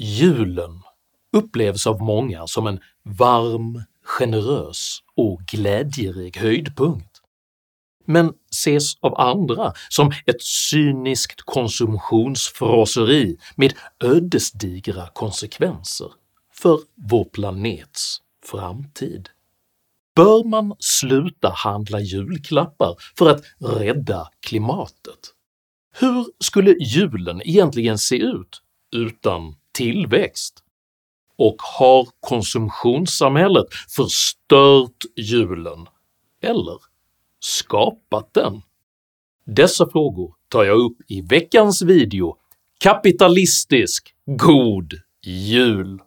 Julen upplevs av många som en varm, generös och glädjerik höjdpunkt, men ses av andra som ett cyniskt konsumtionsfrosseri med ödesdigra konsekvenser för vår planets framtid. Bör man sluta handla julklappar för att rädda klimatet? Hur skulle julen egentligen se ut utan tillväxt? Och har konsumtionssamhället förstört julen, eller skapat den? Dessa frågor tar jag upp i veckans video “Kapitalistisk God Jul”.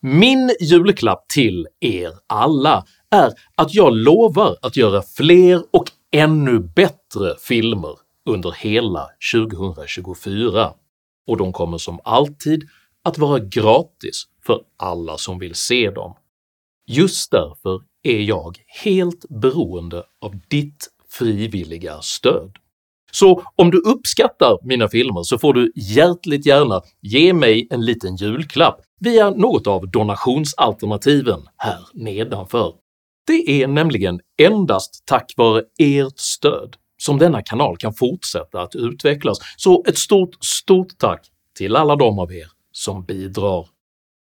Min julklapp till er alla är att jag lovar att göra fler och ännu bättre filmer under hela 2024, och de kommer som alltid att vara gratis för alla som vill se dem. Just därför är jag helt beroende av ditt frivilliga stöd. Så om du uppskattar mina filmer så får du hjärtligt gärna ge mig en liten julklapp via något av donationsalternativen här nedanför. Det är nämligen endast tack vare ert stöd som denna kanal kan fortsätta att utvecklas, så ett stort, stort tack till alla de av er som bidrar.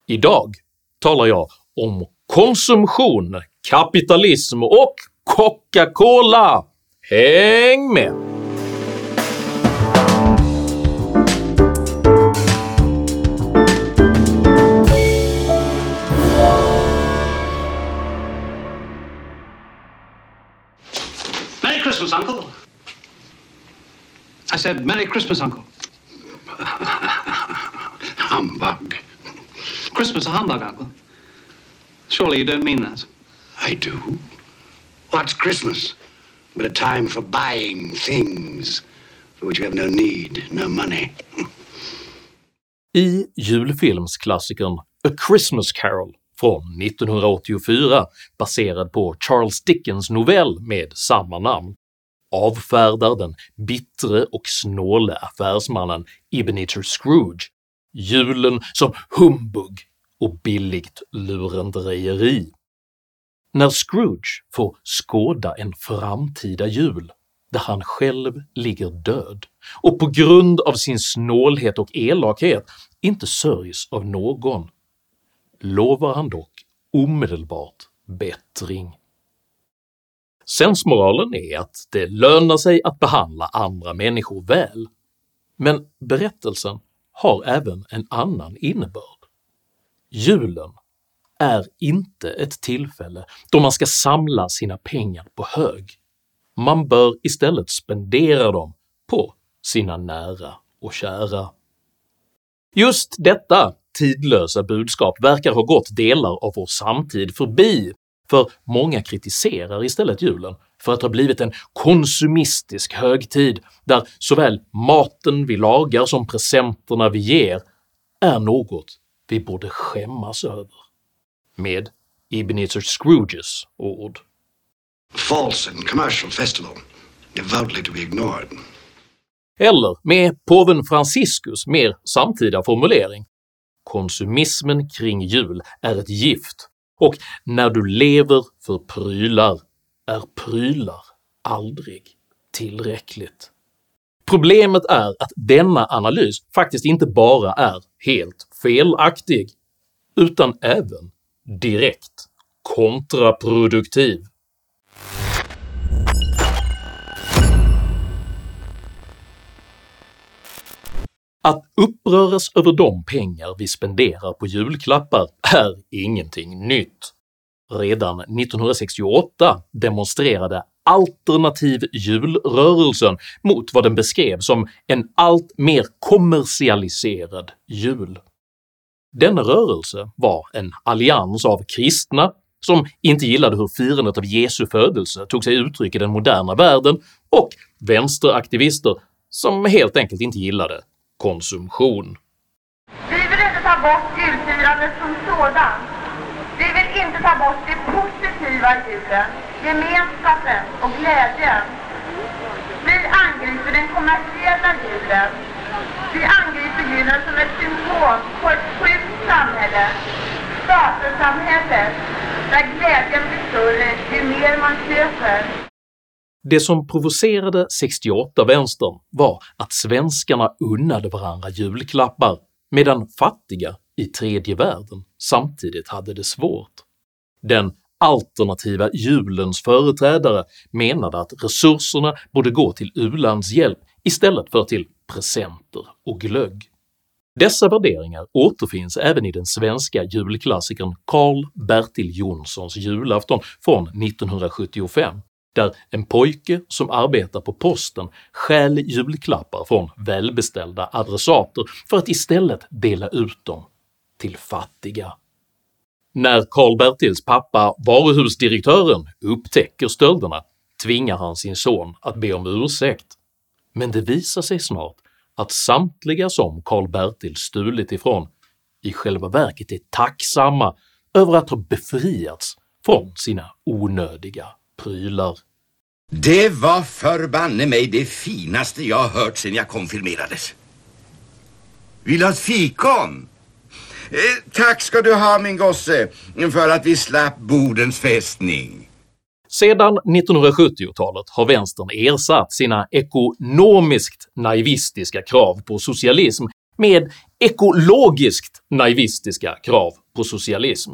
Idag talar jag om konsumtion, kapitalism och Coca-Cola! Häng med! Said, Merry Christmas, Uncle. Humbug. Christmas a humbug, Uncle. Surely you don't mean that. I do. What's Christmas but a time for buying things for which you have no need, no money? I julfilmsklassikern A Christmas Carol från 1984, baserad på Charles Dickens novell med samma namn, avfärdar den bittre och snåle affärsmannen Ebenezer Scrooge julen som humbug och billigt lurendrejeri. När Scrooge får skåda en framtida jul där han själv ligger död och på grund av sin snålhet och elakhet inte sörjs av någon, lovar han dock omedelbart bättring. Sensmoralen är att det lönar sig att behandla andra människor väl, men berättelsen har även en annan innebörd. Julen är inte ett tillfälle då man ska samla sina pengar på hög, man bör istället spendera dem på sina nära och kära. Just detta tidlösa budskap verkar ha gått delar av vår samtid förbi, för många kritiserar istället julen för att ha blivit en konsumistisk högtid där såväl maten vi lagar som presenterna vi ger är något vi borde skämmas över. Med Ebenezer Scrooges ord. False and commercial festival, devoutly to be ignored. Eller med påven Franciscus mer samtida formulering “konsumismen kring jul är ett gift och när du lever för prylar är prylar aldrig tillräckligt”. Problemet är att denna analys faktiskt inte bara är helt felaktig, utan även direkt kontraproduktiv. Att uppröras över de pengar vi spenderar på julklappar är ingenting nytt. Redan 1968 demonstrerade alternativ julrörelsen mot vad den beskrev som en allt mer kommersialiserad jul. Denna rörelse var en allians av kristna som inte gillade hur firandet av Jesu födelse tog sig uttryck i den moderna världen och vänsteraktivister som helt enkelt inte gillade konsumtion. Vi vill inte ta bort julfirandet som sådant. Vi vill inte ta bort det positiva i julen, gemenskapen och glädjen. Vi angriper den kommersiella julen. Vi angriper julen som ett symptom på samhälle. statensamhället, där glädjen blir större ju mer man köper. Det som provocerade 68-vänstern var att svenskarna unnade varandra julklappar medan fattiga i tredje världen samtidigt hade det svårt. Den alternativa julens företrädare menade att resurserna borde gå till u-landshjälp istället för till presenter och glögg. Dessa värderingar återfinns även i den svenska julklassikern Karl-Bertil Jonssons julafton från 1975 där en pojke som arbetar på posten stjäl julklappar från välbeställda adressater för att istället dela ut dem till fattiga. När Karl-Bertils pappa, varuhusdirektören, upptäcker stölderna tvingar han sin son att be om ursäkt, men det visar sig snart att samtliga som Karl-Bertil stulit ifrån i själva verket är tacksamma över att ha befriats från sina onödiga prylar. Det var förbanne mig det finaste jag hört sedan jag konfirmerades. Vill du ha ett fikon? Eh, tack ska du ha min gosse för att vi slapp Bodens fästning. Sedan 1970-talet har vänstern ersatt sina ekonomiskt naivistiska krav på socialism med ekologiskt naivistiska krav på socialism,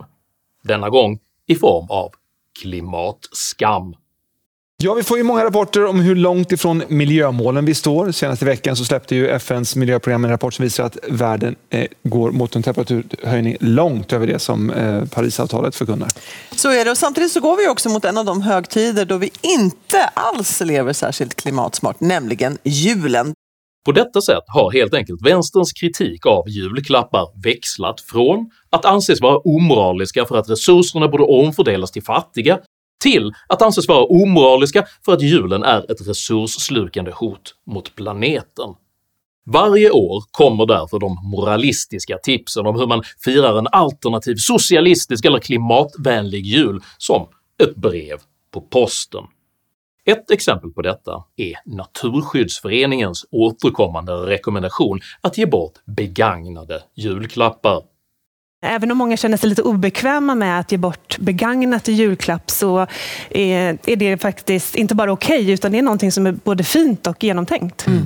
denna gång i form av klimatskam. Ja, vi får ju många rapporter om hur långt ifrån miljömålen vi står. Senast i veckan så släppte ju FNs miljöprogram en rapport som visar att världen eh, går mot en temperaturhöjning långt över det som eh, Parisavtalet förkunnar. Så är det och samtidigt så går vi också mot en av de högtider då vi inte alls lever särskilt klimatsmart, nämligen julen. På detta sätt har helt enkelt vänsterns kritik av julklappar växlat från att anses vara omoraliska för att resurserna borde omfördelas till fattiga till att anses vara omoraliska för att julen är ett resursslukande hot mot planeten. Varje år kommer därför de moralistiska tipsen om hur man firar en alternativ socialistisk eller klimatvänlig jul som ett brev på posten. Ett exempel på detta är Naturskyddsföreningens återkommande rekommendation att ge bort begagnade julklappar. Även om många känner sig lite obekväma med att ge bort begagnat i julklapp så är det faktiskt inte bara okej okay, utan det är någonting som är både fint och genomtänkt. Mm.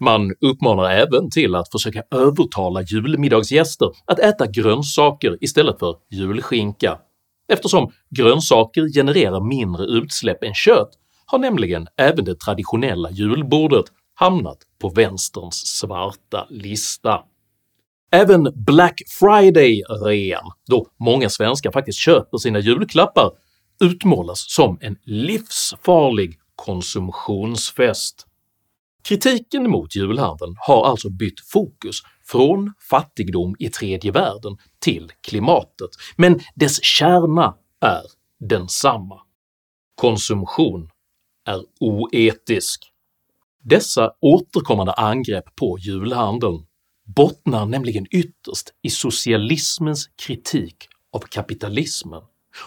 Man uppmanar även till att försöka övertala julmiddagsgäster att äta grönsaker istället för julskinka. Eftersom grönsaker genererar mindre utsläpp än kött har nämligen även det traditionella julbordet hamnat på vänsterns svarta lista. Även Black Friday-rean, då många svenskar faktiskt köper sina julklappar, utmålas som en livsfarlig konsumtionsfest. Kritiken mot julhandeln har alltså bytt fokus från fattigdom i tredje världen till klimatet, men dess kärna är densamma. Konsumtion är oetisk. Dessa återkommande angrepp på julhandeln bottnar nämligen ytterst i socialismens kritik av kapitalismen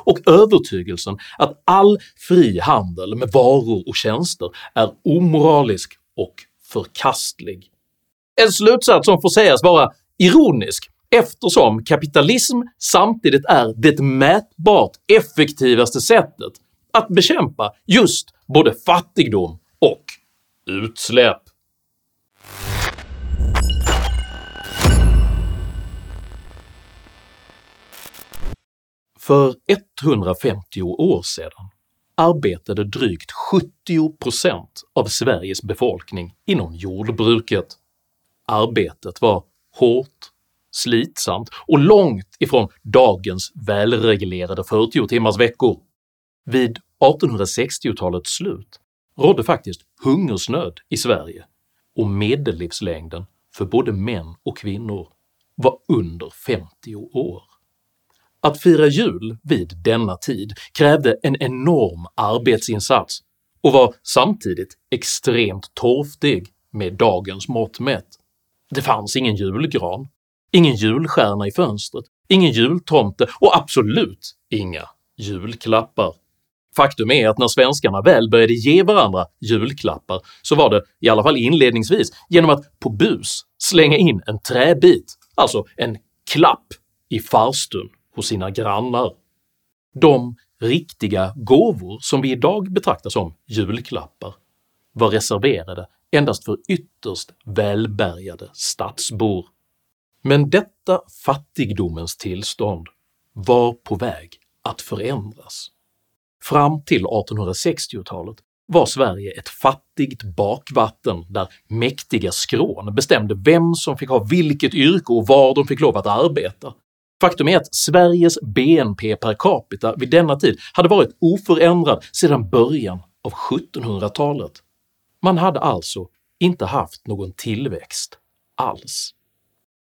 och övertygelsen att all fri handel med varor och tjänster är omoralisk och förkastlig. En slutsats som får sägas vara ironisk eftersom kapitalism samtidigt är det mätbart effektivaste sättet att bekämpa just både fattigdom och utsläpp. För 150 år sedan arbetade drygt 70% av Sveriges befolkning inom jordbruket. Arbetet var hårt, slitsamt och långt ifrån dagens välreglerade 40 timmars veckor. Vid 1860-talets slut rådde faktiskt hungersnöd i Sverige och medellivslängden för både män och kvinnor var under 50 år. Att fira jul vid denna tid krävde en enorm arbetsinsats och var samtidigt extremt torftig med dagens mått mätt. Det fanns ingen julgran, ingen julstjärna i fönstret, ingen jultomte och absolut inga julklappar. Faktum är att när svenskarna väl började ge varandra julklappar så var det, i alla fall inledningsvis, genom att på bus slänga in en träbit, alltså en klapp, i farstun hos sina grannar. De riktiga gåvor som vi idag betraktar som julklappar var reserverade endast för ytterst välbärgade stadsbor. Men detta fattigdomens tillstånd var på väg att förändras. Fram till 1860-talet var Sverige ett fattigt bakvatten där mäktiga skrån bestämde vem som fick ha vilket yrke och var de fick lov att arbeta. Faktum är att Sveriges BNP per capita vid denna tid hade varit oförändrad sedan början av 1700-talet. Man hade alltså inte haft någon tillväxt alls.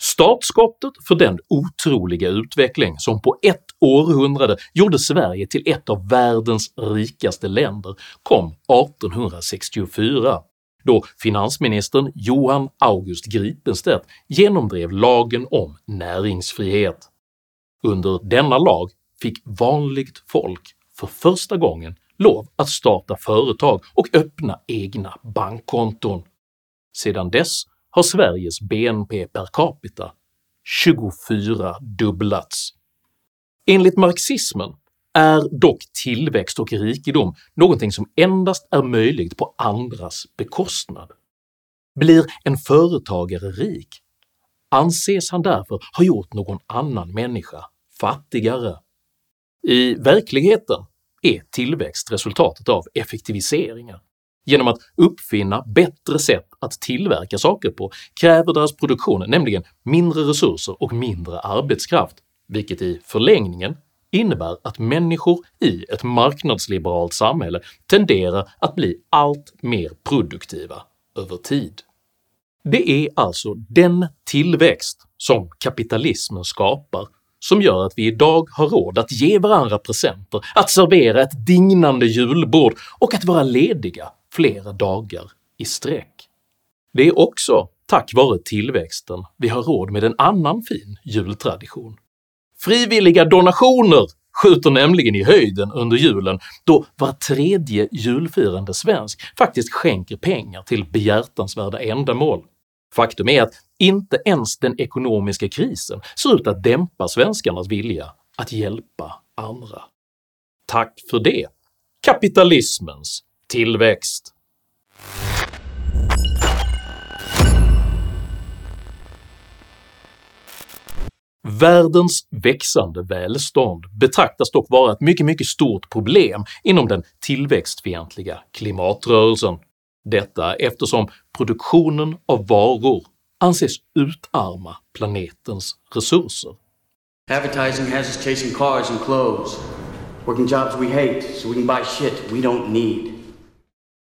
Startskottet för den otroliga utveckling som på ett århundrade gjorde Sverige till ett av världens rikaste länder kom 1864 då finansministern Johan August Gripenstedt genomdrev lagen om näringsfrihet. Under denna lag fick vanligt folk för första gången lov att starta företag och öppna egna bankkonton. Sedan dess har Sveriges BNP per capita 24 dubblats. Enligt marxismen är dock tillväxt och rikedom någonting som endast är möjligt på andras bekostnad. Blir en företagare rik anses han därför ha gjort någon annan människa fattigare. I verkligheten är tillväxt resultatet av effektiviseringar. Genom att uppfinna bättre sätt att tillverka saker på kräver deras produktion nämligen mindre resurser och mindre arbetskraft, vilket i förlängningen innebär att människor i ett marknadsliberalt samhälle tenderar att bli allt mer produktiva över tid. Det är alltså den tillväxt som kapitalismen skapar som gör att vi idag har råd att ge varandra presenter, att servera ett dignande julbord och att vara lediga flera dagar i sträck. Det är också tack vare tillväxten vi har råd med en annan fin jultradition. Frivilliga donationer skjuter nämligen i höjden under julen då var tredje julfirande svensk faktiskt skänker pengar till behjärtansvärda ändamål. Faktum är att inte ens den ekonomiska krisen ser ut att dämpa svenskarnas vilja att hjälpa andra. Tack för det, kapitalismens tillväxt! Världens växande välstånd betraktas dock vara ett mycket, mycket stort problem inom den tillväxtfientliga klimatrörelsen. Detta eftersom produktionen av varor anses utarma planetens resurser. Advertising has us chasing cars and clothes, working jobs we hate so we can buy shit we don't need.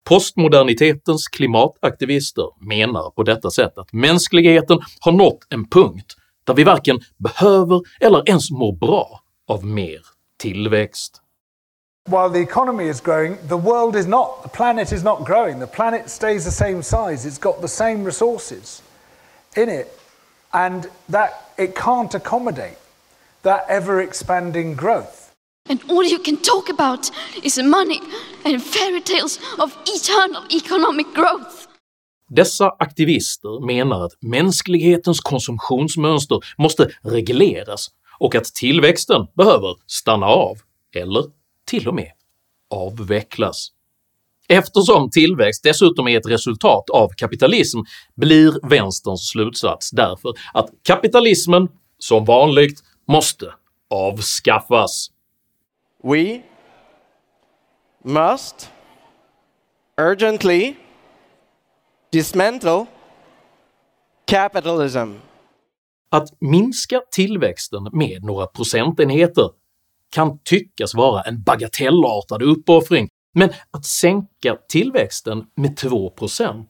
Postmodernitetens klimataktivister menar på detta sätt att mänskligheten har nått en punkt där vi varken behöver eller ens mår bra av mer tillväxt. While the economy is growing, the world is not. The planet is not growing. The planet stays the same size. It's got the same resources in it, and that it can't accommodate that ever expanding growth. And all you can talk about is money and fairy tales of eternal economic growth. Dessa aktivister menar att mänsklighetens konsumtionsmönster måste regleras och att tillväxten behöver stanna av, eller till och med avvecklas. Eftersom tillväxt dessutom är ett resultat av kapitalism blir vänsterns slutsats därför att kapitalismen, som vanligt, måste avskaffas. We must urgently dismantle capitalism. Att minska tillväxten med några procentenheter kan tyckas vara en bagatellartad uppoffring, men att sänka tillväxten med 2%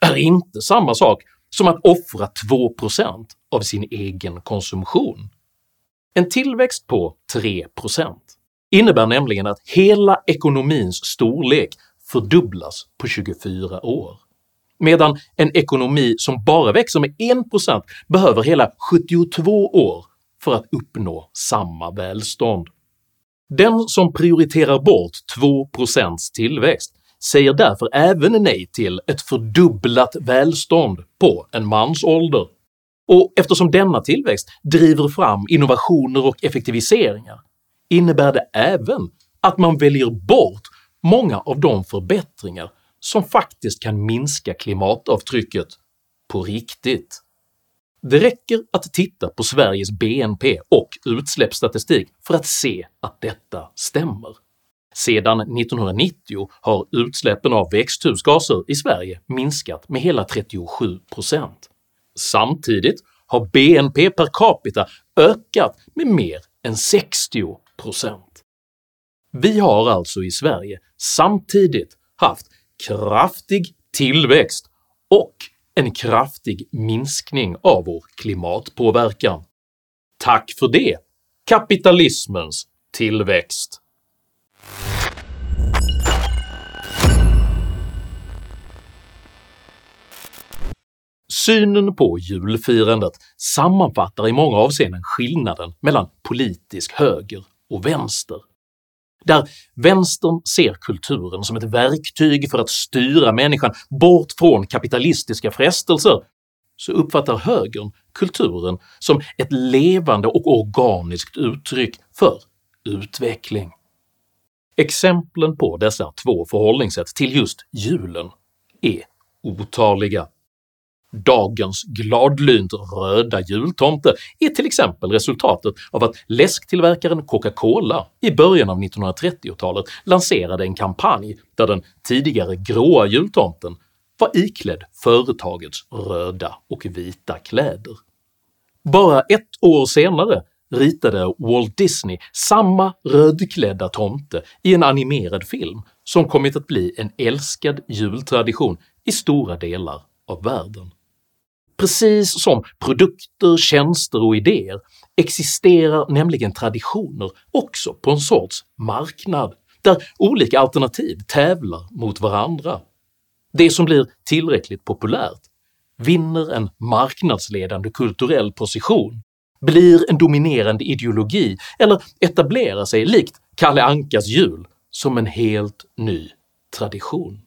är inte samma sak som att offra 2% av sin egen konsumtion. En tillväxt på 3% innebär nämligen att hela ekonomins storlek fördubblas på 24 år, medan en ekonomi som bara växer med 1% behöver hela 72 år för att uppnå samma välstånd. Den som prioriterar bort 2% tillväxt säger därför även nej till ett fördubblat välstånd på en mansålder, och eftersom denna tillväxt driver fram innovationer och effektiviseringar innebär det även att man väljer bort många av de förbättringar som faktiskt kan minska klimatavtrycket på riktigt. Det räcker att titta på Sveriges BNP och utsläppsstatistik för att se att detta stämmer. Sedan 1990 har utsläppen av växthusgaser i Sverige minskat med hela 37%. Samtidigt har BNP per capita ökat med mer än 60%. Vi har alltså i Sverige samtidigt haft kraftig tillväxt och en kraftig minskning av vår klimatpåverkan. Tack för det, kapitalismens tillväxt! Synen på julfirandet sammanfattar i många avseenden skillnaden mellan politisk höger och vänster. Där vänstern ser kulturen som ett verktyg för att styra människan bort från kapitalistiska frestelser, så uppfattar högern kulturen som ett levande och organiskt uttryck för utveckling. Exemplen på dessa två förhållningssätt till just julen är otaliga. Dagens gladlynt röda jultomte är till exempel resultatet av att läsktillverkaren Coca-Cola i början av 1930-talet lanserade en kampanj där den tidigare gråa jultomten var iklädd företagets röda och vita kläder. Bara ett år senare ritade Walt Disney samma rödklädda tomte i en animerad film som kommit att bli en älskad jultradition i stora delar av världen. Precis som produkter, tjänster och idéer existerar nämligen traditioner också på en sorts marknad, där olika alternativ tävlar mot varandra. Det som blir tillräckligt populärt vinner en marknadsledande kulturell position, blir en dominerande ideologi eller etablerar sig likt Kalle Ankas jul som en helt ny tradition.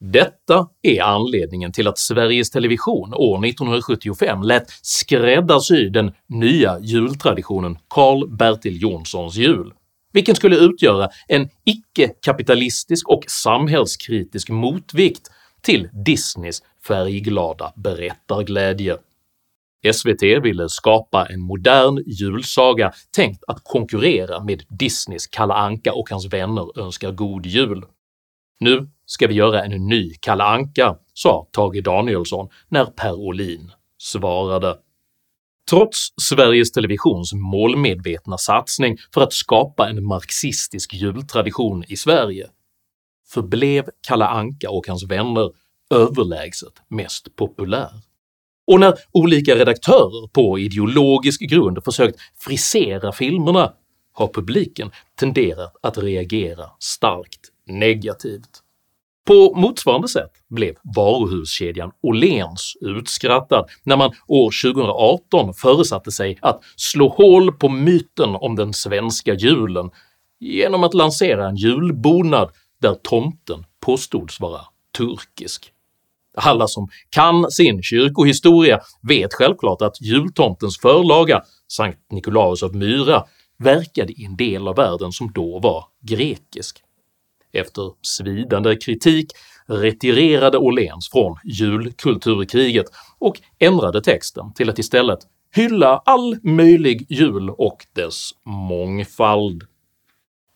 Detta är anledningen till att Sveriges Television år 1975 lät skräddarsy den nya jultraditionen Karl-Bertil Jonssons jul, vilken skulle utgöra en icke-kapitalistisk och samhällskritisk motvikt till Disneys färgglada berättarglädje. SVT ville skapa en modern julsaga tänkt att konkurrera med Disneys Kalle Anka och hans vänner önskar god jul. Nu ska vi göra en ny Kalle Anka, sa Tage Danielsson när Per Olin svarade. Trots Sveriges Televisions målmedvetna satsning för att skapa en marxistisk jultradition i Sverige förblev Kalle Anka och hans vänner överlägset mest populär. Och när olika redaktörer på ideologisk grund försökt frisera filmerna har publiken tenderat att reagera starkt negativt. På motsvarande sätt blev varuhuskedjan Åhléns utskrattad när man år 2018 föresatte sig att slå hål på myten om den svenska julen genom att lansera en julbonad där tomten påstods vara turkisk. Alla som kan sin kyrkohistoria vet självklart att jultomtens förlaga, Sankt Nikolaus av Myra, verkade i en del av världen som då var grekisk. Efter svidande kritik retirerade Åhléns från julkulturkriget och ändrade texten till att istället hylla all möjlig jul och dess mångfald.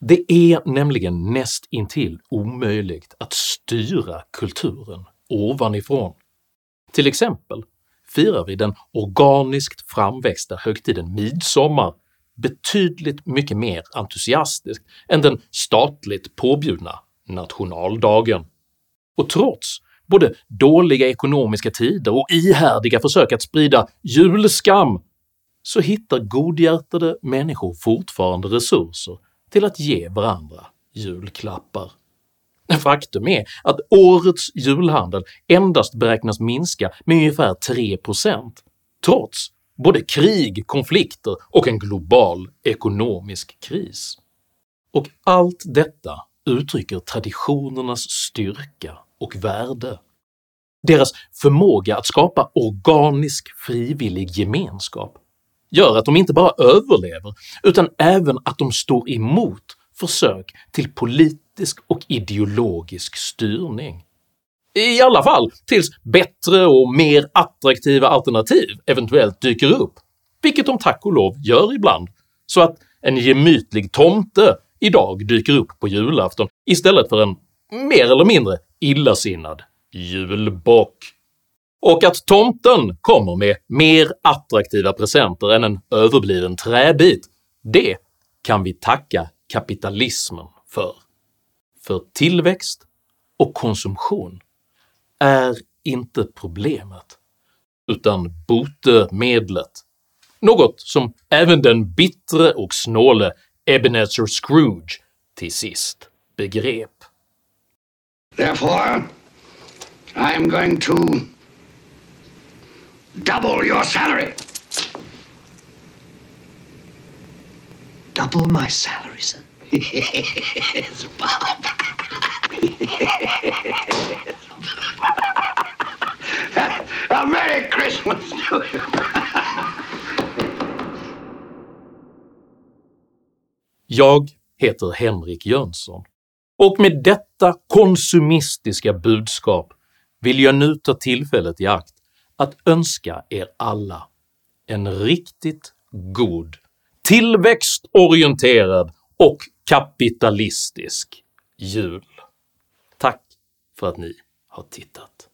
Det är nämligen näst intill omöjligt att styra kulturen ovanifrån. Till exempel firar vi den organiskt framväxta högtiden midsommar betydligt mycket mer entusiastiskt än den statligt påbjudna nationaldagen. Och trots både dåliga ekonomiska tider och ihärdiga försök att sprida julskam så hittar godhjärtade människor fortfarande resurser till att ge varandra julklappar. Faktum är att årets julhandel endast beräknas minska med ungefär 3% trots både krig, konflikter och en global ekonomisk kris. Och allt detta uttrycker traditionernas styrka och värde. Deras förmåga att skapa organisk frivillig gemenskap gör att de inte bara överlever, utan även att de står emot försök till politisk och ideologisk styrning. I alla fall tills bättre och mer attraktiva alternativ eventuellt dyker upp, vilket de tack och lov gör ibland, så att en gemytlig tomte idag dyker upp på julafton istället för en mer eller mindre illasinnad julbock. Och att tomten kommer med mer attraktiva presenter än en överbliven träbit, det kan vi tacka kapitalismen för. För tillväxt och konsumtion är inte problemet, utan botemedlet. Något som även den bittre och snåle Ebenezer Scrooge till sist begrep. Therefore, I'm going to double your salary. Double my salary, sir. yes, Bob. A Merry Christmas to you. Jag heter Henrik Jönsson och med detta konsumistiska budskap vill jag nu ta tillfället i akt att önska er alla en riktigt god, tillväxtorienterad och kapitalistisk jul. Tack för att ni har tittat.